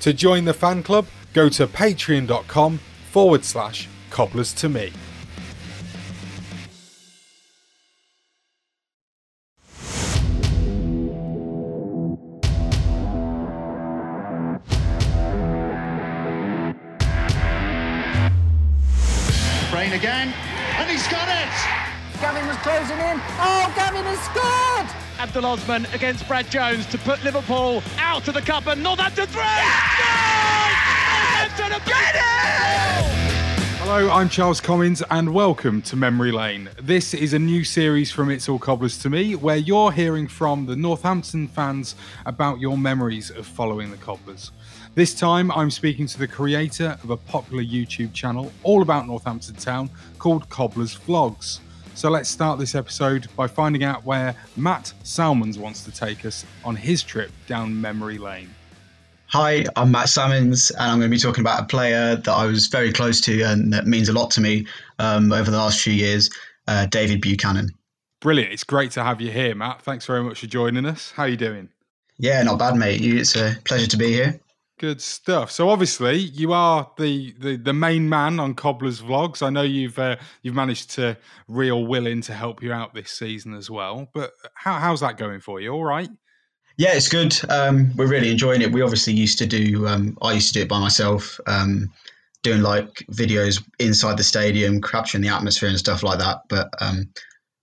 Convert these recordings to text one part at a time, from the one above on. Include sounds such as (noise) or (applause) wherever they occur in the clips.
To join the fan club, go to patreon.com forward slash cobblers to me. Brain again, and he's got it! Gavin was closing in. Oh, Gavin has scored! Abdul Osman against Brad Jones to put Liverpool out of the cup and Northampton three. Hello, I'm Charles Collins, and welcome to Memory Lane. This is a new series from It's All Cobblers to Me, where you're hearing from the Northampton fans about your memories of following the Cobblers. This time, I'm speaking to the creator of a popular YouTube channel all about Northampton Town called Cobblers Vlogs. So let's start this episode by finding out where Matt Salmons wants to take us on his trip down memory lane. Hi, I'm Matt Salmons, and I'm going to be talking about a player that I was very close to and that means a lot to me um, over the last few years, uh, David Buchanan. Brilliant. It's great to have you here, Matt. Thanks very much for joining us. How are you doing? Yeah, not bad, mate. It's a pleasure to be here. Good stuff. So obviously you are the, the, the main man on Cobblers Vlogs. I know you've uh, you've managed to reel Will in to help you out this season as well. But how, how's that going for you? All right. Yeah, it's good. Um, we're really enjoying it. We obviously used to do. Um, I used to do it by myself, um, doing like videos inside the stadium, capturing the atmosphere and stuff like that. But a um,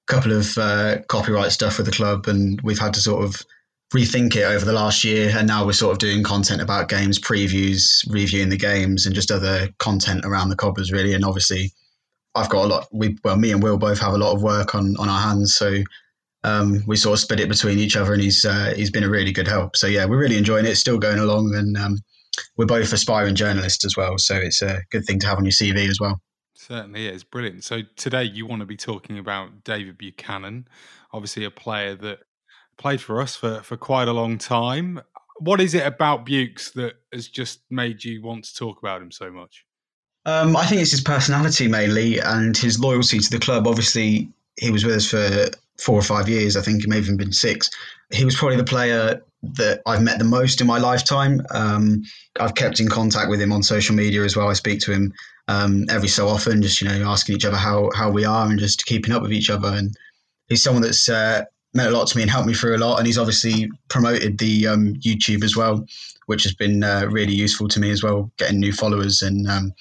couple of uh, copyright stuff with the club, and we've had to sort of rethink it over the last year. And now we're sort of doing content about games, previews, reviewing the games, and just other content around the Cobblers, really. And obviously, I've got a lot. We well, me and Will both have a lot of work on on our hands, so um, we sort of split it between each other, and he's uh, he's been a really good help. So yeah, we're really enjoying it. It's still going along, and um, we're both aspiring journalists as well. So it's a good thing to have on your CV as well. Certainly is brilliant. So today you want to be talking about David Buchanan, obviously a player that played for us for for quite a long time. What is it about Bukes that has just made you want to talk about him so much? Um, I think it's his personality mainly and his loyalty to the club. Obviously, he was with us for four or five years. I think it may have even been six. He was probably the player that I've met the most in my lifetime. Um, I've kept in contact with him on social media as well. I speak to him um, every so often, just you know, asking each other how how we are and just keeping up with each other. And he's someone that's uh, meant a lot to me and helped me through a lot. And he's obviously promoted the um, YouTube as well, which has been uh, really useful to me as well, getting new followers and um,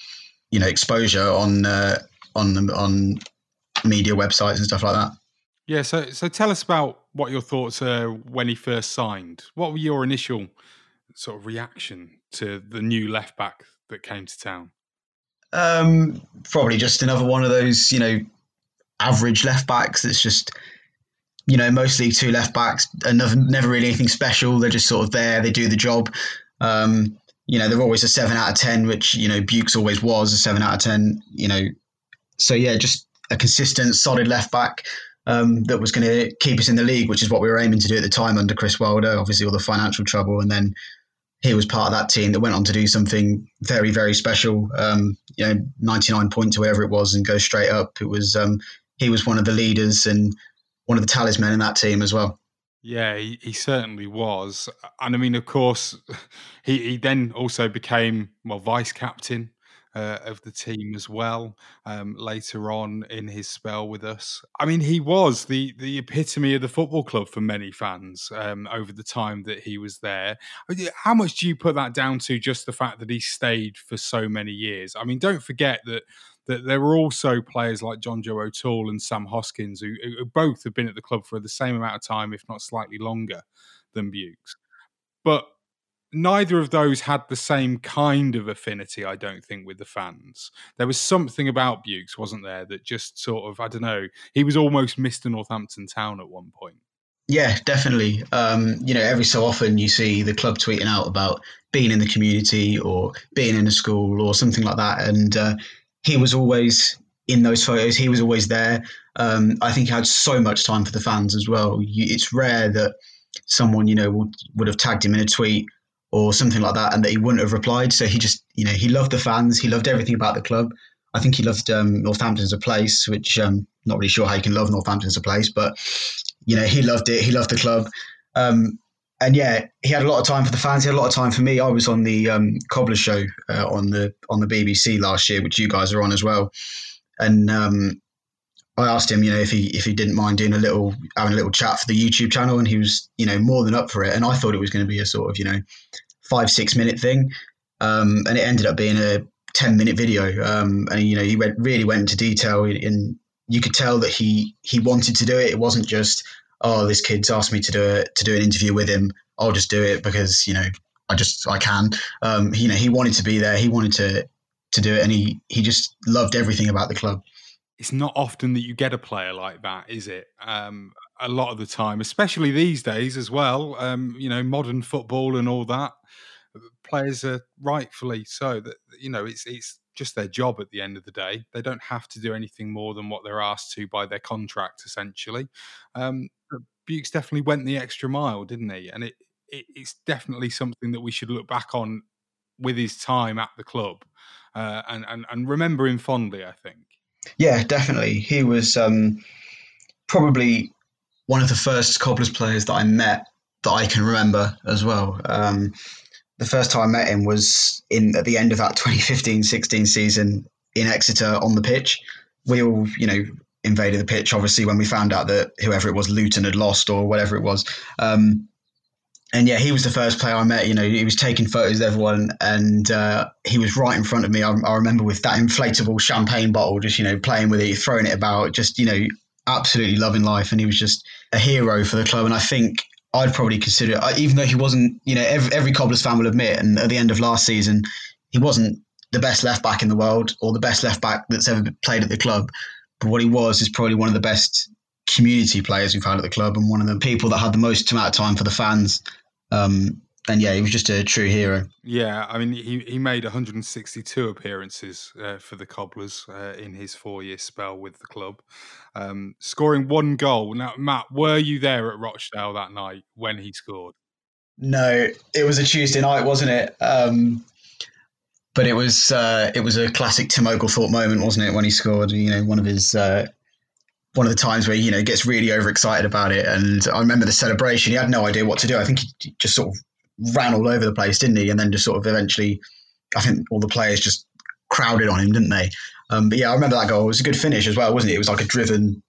you know exposure on uh, on on media websites and stuff like that. Yeah, so so tell us about what your thoughts are when he first signed. What were your initial sort of reaction to the new left back that came to town? Um, probably just another one of those, you know, average left backs that's just, you know, mostly two left backs and never, never really anything special. They're just sort of there, they do the job. Um, you know, they're always a seven out of 10, which, you know, Bukes always was a seven out of 10, you know. So, yeah, just a consistent, solid left back um, that was going to keep us in the league, which is what we were aiming to do at the time under Chris Wilder. Obviously, all the financial trouble, and then he was part of that team that went on to do something very, very special. Um, you know, 99 points or whatever it was, and go straight up. It was um, he was one of the leaders and one of the talisman in that team as well. Yeah, he, he, certainly was. And I mean, of course, (laughs) he, he then also became, well, vice captain uh, of the team as well um, later on in his spell with us. I mean, he was the the epitome of the football club for many fans um, over the time that he was there. How much do you put that down to just the fact that he stayed for so many years? I mean, don't forget that that there were also players like Jonjo O'Toole and Sam Hoskins who, who, both have been at the club for the same amount of time, if not slightly longer than Bukes. But neither of those had the same kind of affinity, I don't think, with the fans. There was something about Bukes, wasn't there, that just sort of, I don't know, he was almost Mr. Northampton Town at one point. Yeah, definitely. Um, you know, every so often you see the club tweeting out about being in the community or being in a school or something like that. And uh, he was always in those photos. He was always there. Um, I think he had so much time for the fans as well. it's rare that someone, you know, would, would have tagged him in a tweet or something like that, and that he wouldn't have replied. So he just, you know, he loved the fans. He loved everything about the club. I think he loved um, Northampton as a place, which um, not really sure how you can love Northampton as a place, but you know, he loved it. He loved the club. Um, and yeah, he had a lot of time for the fans. He had a lot of time for me. I was on the um, Cobbler show uh, on the on the BBC last year, which you guys are on as well. And um, I asked him, you know, if he if he didn't mind doing a little having a little chat for the YouTube channel, and he was, you know, more than up for it. And I thought it was going to be a sort of, you know, five six minute thing, um, and it ended up being a ten minute video. Um, and you know, he went really went into detail, and you could tell that he he wanted to do it. It wasn't just oh, this kid's asked me to do it to do an interview with him. I'll just do it because you know I just I can. Um, you know, he wanted to be there. He wanted to to do it, and he he just loved everything about the club it's not often that you get a player like that, is it? Um, a lot of the time, especially these days as well. Um, you know, modern football and all that. Players are rightfully so that you know it's it's just their job at the end of the day. They don't have to do anything more than what they're asked to by their contract, essentially. Um, Bukes definitely went the extra mile, didn't he? And it, it, it's definitely something that we should look back on with his time at the club uh, and, and and remember him fondly. I think. Yeah, definitely. He was um, probably one of the first Cobblers players that I met that I can remember as well. Um, the first time I met him was in at the end of that (laughs) 2015-16 season in Exeter on the pitch. We all, you know, invaded the pitch obviously when we found out that whoever it was, Luton had lost or whatever it was. Um, and yeah, he was the first player I met. You know, he was taking photos of everyone, and uh, he was right in front of me. I, I, remember with that inflatable champagne bottle, just you know, playing with it, throwing it about, just you know, absolutely loving life. And he was just a hero for the club. And I think I'd probably consider, even though he wasn't, you know, every, every Cobblers fan will admit, and at the end of last season, he wasn't the best left back in the world or the best left back that's ever played at the club. But what he was is probably one of the best community players we've had at the club and one of the people that had the most amount of time for the fans um, and yeah, he was just a true hero. Yeah, I mean, he, he made 162 appearances uh, for the Cobblers uh, in his four year spell with the club, um, scoring one goal. Now, Matt, were you there at Rochdale that night when he scored? No, it was a Tuesday night, wasn't it? Um, but it was uh, it was a classic Tim Oglethorpe moment, wasn't it, when he scored? You know, one of his uh, one of the times where you know gets really overexcited about it. And I remember the celebration. He had no idea what to do. I think he just sort of ran all over the place, didn't he? And then just sort of eventually, I think all the players just crowded on him, didn't they? Um, but yeah, I remember that goal. It was a good finish as well, wasn't it? It was like a driven,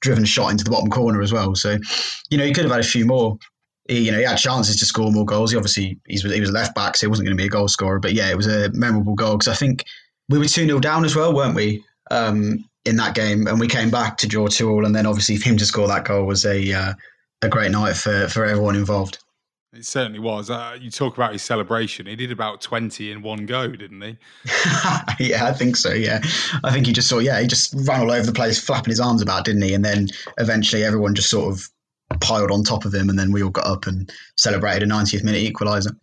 driven shot into the bottom corner as well. So, you know, he could have had a few more. He, you know, he had chances to score more goals. He obviously he was he was left back, so he wasn't going to be a goal scorer. But yeah, it was a memorable goal because I think we were two 0 down as well, weren't we? Um, in that game, and we came back to draw two all, and then obviously for him to score that goal was a uh, a great night for for everyone involved. It certainly was. Uh, you talk about his celebration. He did about 20 in one go, didn't he? (laughs) yeah, I think so. Yeah. I think he just saw, yeah, he just ran all over the place, flapping his arms about, didn't he? And then eventually everyone just sort of piled on top of him. And then we all got up and celebrated a 90th minute equaliser.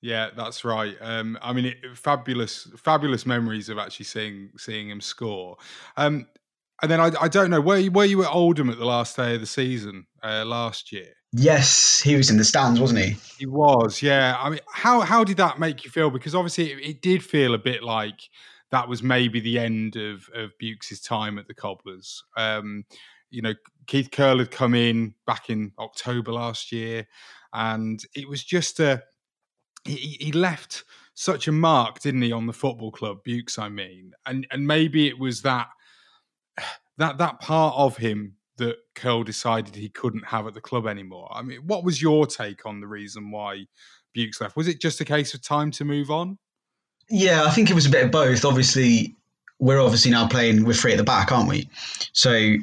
Yeah, that's right. Um, I mean, it, fabulous, fabulous memories of actually seeing seeing him score. Um, and then I, I don't know, where you, were you at Oldham at the last day of the season uh, last year? Yes, he was in the stands, wasn't he? He was, yeah. I mean, how how did that make you feel? Because obviously, it, it did feel a bit like that was maybe the end of of Bukes' time at the Cobblers. Um, you know, Keith Curle had come in back in October last year, and it was just a he, he left such a mark, didn't he, on the football club, Bukes? I mean, and and maybe it was that (sighs) that that part of him that Curle decided he couldn't have at the club anymore. I mean, what was your take on the reason why Bukes left? Was it just a case of time to move on? Yeah, I think it was a bit of both. Obviously, we're obviously now playing with three at the back, aren't we? So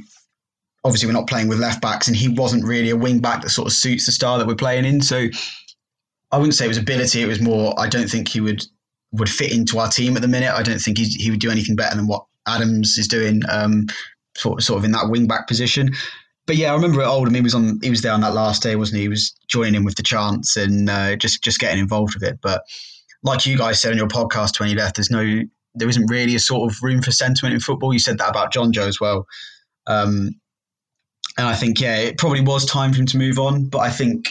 obviously we're not playing with left backs, and he wasn't really a wing back that sort of suits the style that we're playing in. So I wouldn't say it was ability; it was more. I don't think he would would fit into our team at the minute. I don't think he, he would do anything better than what Adams is doing. Um, sort of, sort of in that wing back position. But yeah, I remember at Oldham, he was on, he was there on that last day, wasn't he? He was joining in with the chance and uh, just just getting involved with it. But like you guys said on your podcast when he left, there's no, there isn't really a sort of room for sentiment in football. You said that about Jonjoe as well. Um, and I think yeah, it probably was time for him to move on. But I think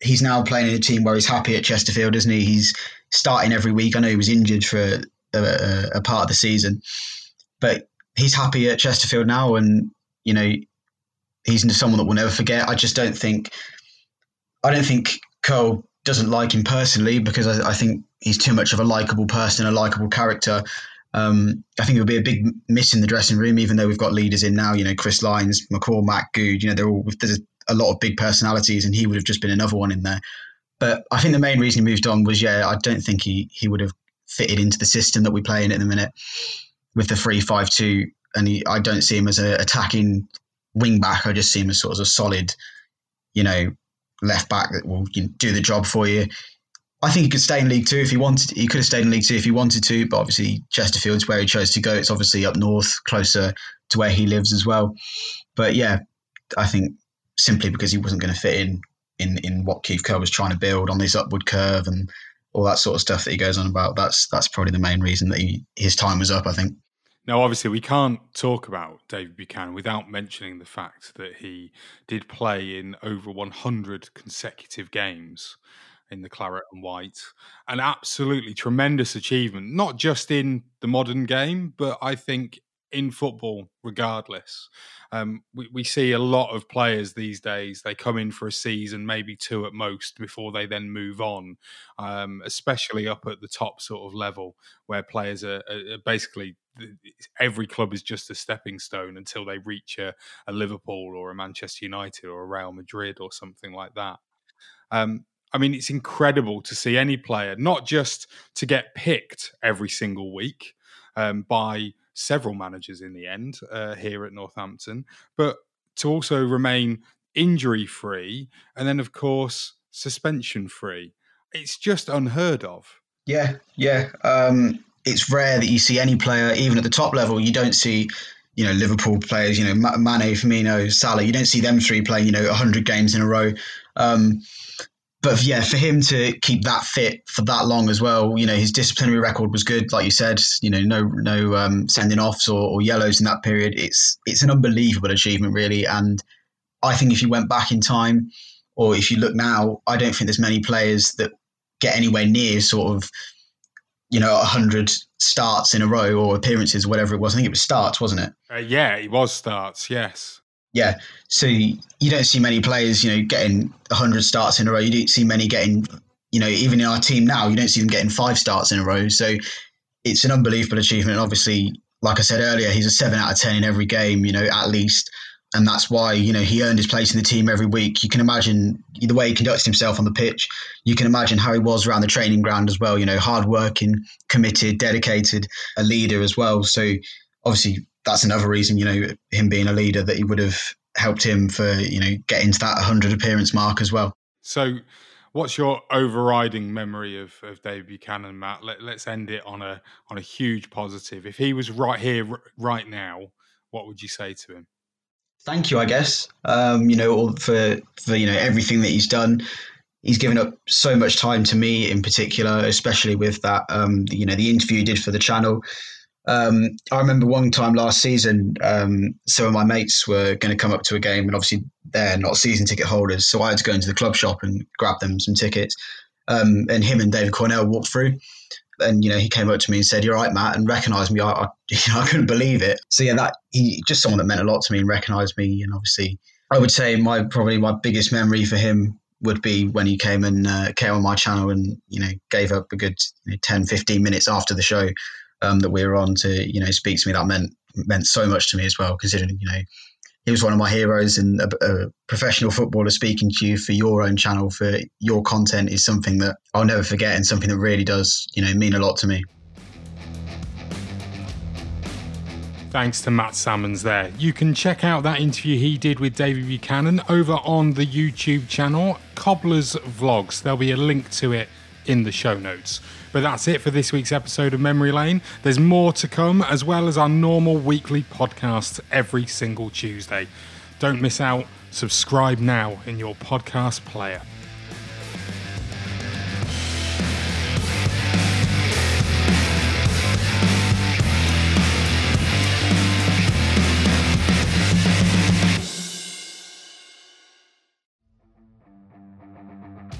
he's now playing in a team where he's happy at Chesterfield, isn't he? He's starting every week. I know he was injured for a, a, a part of the season, but he's happy at Chesterfield now, and you know he's someone that we'll never forget. I just don't think I don't think Curle doesn't like him personally because I, I think he's too much of a likable person, a likable character. Um, I think it would be a big miss in the dressing room, even though we've got leaders in now. You know, Chris Lines, McCormack, Goode. You know, they're all there's a lot of big personalities, and he would have just been another one in there. But I think the main reason he moved on was, yeah, I don't think he he would have fitted into the system that we play in at the minute with the three five two, and he, I don't see him as an attacking wing back. I just see him as sort of a solid, you know, left back that will you know, do the job for you. I think he could stay in League Two if he wanted. He could have stayed in League Two if he wanted to, but obviously Chesterfield's where he chose to go. It's obviously up north, closer to where he lives as well. But yeah, I think simply because he wasn't going to fit in in in what Keith Curle was trying to build on this upward curve and all that sort of stuff that he goes on about. That's that's probably the main reason that he, his time was up. I think. Now, obviously, we can't talk about David Buchanan without mentioning the fact that he did play in over 100 consecutive games in the claret and white. An absolutely tremendous achievement, not just in the modern game, but I think in football, regardless. Um, we, we see a lot of players these days, they come in for a season, maybe two at most, before they then move on, um, especially up at the top sort of level where players are, are basically every club is just a stepping stone until they reach a, a, Liverpool or a Manchester United or a Real Madrid or something like that. Um, I mean, it's incredible to see any player not just to get picked every single week um, by several managers in the end uh, here at Northampton, but to also remain injury free and then, of course, suspension free. It's just unheard of. Yeah, yeah. Um, it's rare that you see any player, even at the top level, you don't see, you know, Liverpool players, you know, Mane, Firmino, Salah, you don't see them three playing, you know, 100 games in a row. Um, but yeah, for him to keep that fit for that long as well, you know, his disciplinary record was good, like you said. You know, no no um, sending offs or, or, yellows in that period. It's it's an unbelievable achievement, really. And I think if you went back in time, or if you look now, I don't think there's many players that get anywhere near sort of you know, 100 starts in a row or appearances, whatever it was. I think it was starts, wasn't it? Uh, yeah, it was starts, yes. Yeah. So you don't see many players, you know, getting 100 starts in a row. You don't see many getting, you know, even in our team now, you don't see them getting five starts in a row. So it's an unbelievable achievement. And Obviously, like I said earlier, he's a seven out of 10 in every game, you know, at least and that's why you know he earned his place in the team every week. You can imagine the way he conducted himself on the pitch. You can imagine how he was around the training ground as well. You know, hardworking, committed, dedicated, a leader as well. So obviously, that's another reason, you know, him being a leader that he would have helped him for, you know, getting to that 100 appearance mark as well. So, what's your overriding memory of, of Dave Buchanan, Matt? Let, us end it on a on a huge positive. If he was right here, right now, what would you say to him? Thank you, I guess. Um, you know, for for you know everything that he's done. He's given up so much time to me, in particular, especially with that. Um, you know, the interview he did for the channel. Um, I remember one time last season, um, some of my mates were going to come up to a game, and obviously they're not season ticket holders, so I had to go into the club shop and grab them some tickets. Um, and him and David Cornell walked through, and you know he came up to me and said, "You're right, Matt," and recognised me. I, I, (laughs) you know, I couldn't believe it. So yeah, that he just someone that meant a lot to me and recognised me, and obviously I would say my probably my biggest memory for him would be when he came and uh, came on my channel and you know gave up a good you know, 10 15 minutes after the show um, that we were on to you know speak to me. That meant meant so much to me as well, considering you know he was one of my heroes, and a, a, professional footballer speaking to you for your own channel for your content is something that I'll never forget, and something that really does you know mean a lot to me. Thanks to Matt Salmons there. You can check out that interview he did with David Buchanan over on the YouTube channel, Cobblers Vlogs. There'll be a link to it in the show notes. But that's it for this week's episode of Memory Lane. There's more to come, as well as our normal weekly podcast every single Tuesday. Don't miss out. Subscribe now in your podcast player.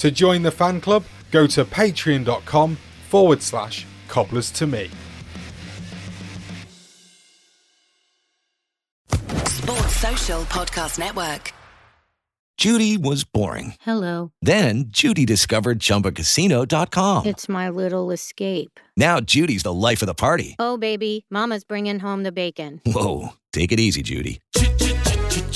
To join the fan club, go to patreon.com forward slash cobblers to me. Sports Social Podcast Network. Judy was boring. Hello. Then Judy discovered chumbacasino.com. It's my little escape. Now Judy's the life of the party. Oh, baby, Mama's bringing home the bacon. Whoa. Take it easy, Judy.